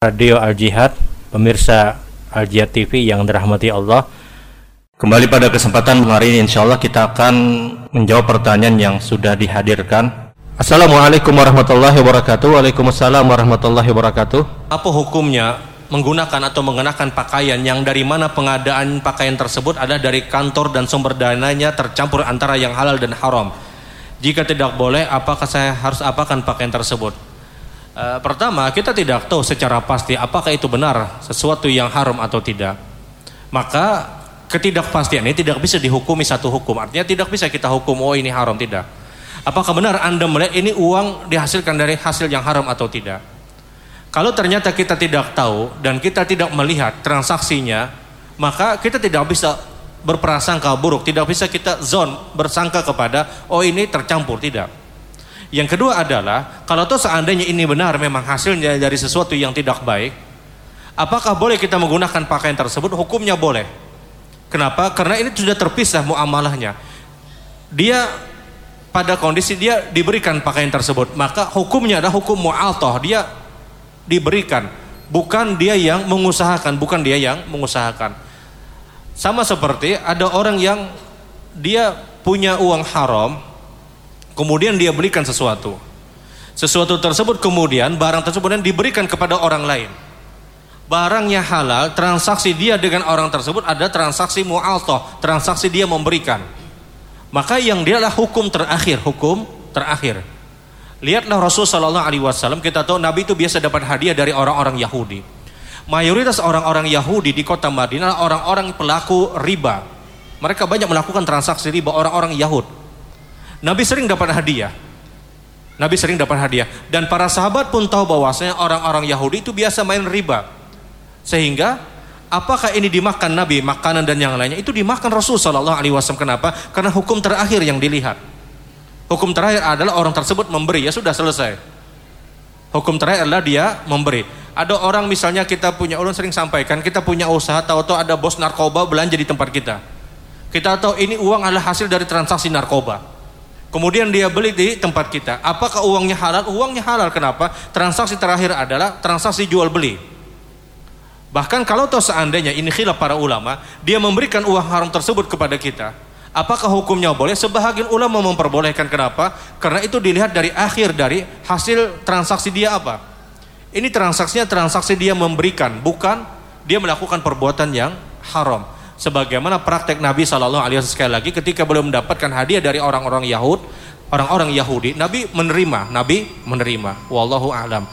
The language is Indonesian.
Radio Al Jihad, pemirsa Al Jihad TV yang dirahmati Allah. Kembali pada kesempatan hari ini insya Allah kita akan menjawab pertanyaan yang sudah dihadirkan. Assalamualaikum warahmatullahi wabarakatuh. Waalaikumsalam warahmatullahi wabarakatuh. Apa hukumnya menggunakan atau mengenakan pakaian yang dari mana pengadaan pakaian tersebut adalah dari kantor dan sumber dananya tercampur antara yang halal dan haram. Jika tidak boleh, apakah saya harus apakan pakaian tersebut? Eh, pertama, kita tidak tahu secara pasti apakah itu benar sesuatu yang haram atau tidak. Maka ketidakpastian ini tidak bisa dihukumi satu hukum. Artinya tidak bisa kita hukum oh ini haram tidak. Apakah benar Anda melihat ini uang dihasilkan dari hasil yang haram atau tidak? Kalau ternyata kita tidak tahu dan kita tidak melihat transaksinya, maka kita tidak bisa berprasangka buruk, tidak bisa kita zon bersangka kepada oh ini tercampur tidak. Yang kedua adalah kalau toh seandainya ini benar memang hasilnya dari sesuatu yang tidak baik, apakah boleh kita menggunakan pakaian tersebut? Hukumnya boleh. Kenapa? Karena ini sudah terpisah muamalahnya. Dia pada kondisi dia diberikan pakaian tersebut, maka hukumnya adalah hukum mu'altoh. Dia diberikan, bukan dia yang mengusahakan, bukan dia yang mengusahakan. Sama seperti ada orang yang dia punya uang haram, Kemudian dia belikan sesuatu. Sesuatu tersebut kemudian barang tersebut diberikan kepada orang lain. Barangnya halal, transaksi dia dengan orang tersebut ada transaksi mu'altoh, transaksi dia memberikan. Maka yang dia adalah hukum terakhir, hukum terakhir. Lihatlah Rasul Shallallahu Alaihi Wasallam kita tahu Nabi itu biasa dapat hadiah dari orang-orang Yahudi. Mayoritas orang-orang Yahudi di kota Madinah orang-orang pelaku riba. Mereka banyak melakukan transaksi riba orang-orang Yahudi. Nabi sering dapat hadiah. Nabi sering dapat hadiah dan para sahabat pun tahu bahwasanya orang-orang Yahudi itu biasa main riba. Sehingga apakah ini dimakan Nabi, makanan dan yang lainnya itu dimakan Rasul Shallallahu alaihi wasallam. Kenapa? Karena hukum terakhir yang dilihat. Hukum terakhir adalah orang tersebut memberi, ya sudah selesai. Hukum terakhir adalah dia memberi. Ada orang misalnya kita punya, ulun sering sampaikan, kita punya usaha, tahu-tahu ada bos narkoba belanja di tempat kita. Kita tahu ini uang adalah hasil dari transaksi narkoba. Kemudian dia beli di tempat kita. Apakah uangnya halal? Uangnya halal. Kenapa? Transaksi terakhir adalah transaksi jual beli. Bahkan kalau toh seandainya ini khilaf para ulama, dia memberikan uang haram tersebut kepada kita. Apakah hukumnya boleh? Sebahagian ulama memperbolehkan. Kenapa? Karena itu dilihat dari akhir dari hasil transaksi dia apa. Ini transaksinya transaksi dia memberikan, bukan dia melakukan perbuatan yang haram sebagaimana praktek Nabi Shallallahu Alaihi Wasallam sekali lagi ketika belum mendapatkan hadiah dari orang-orang Yahud, orang-orang Yahudi, Nabi menerima, Nabi menerima. Wallahu a'lam.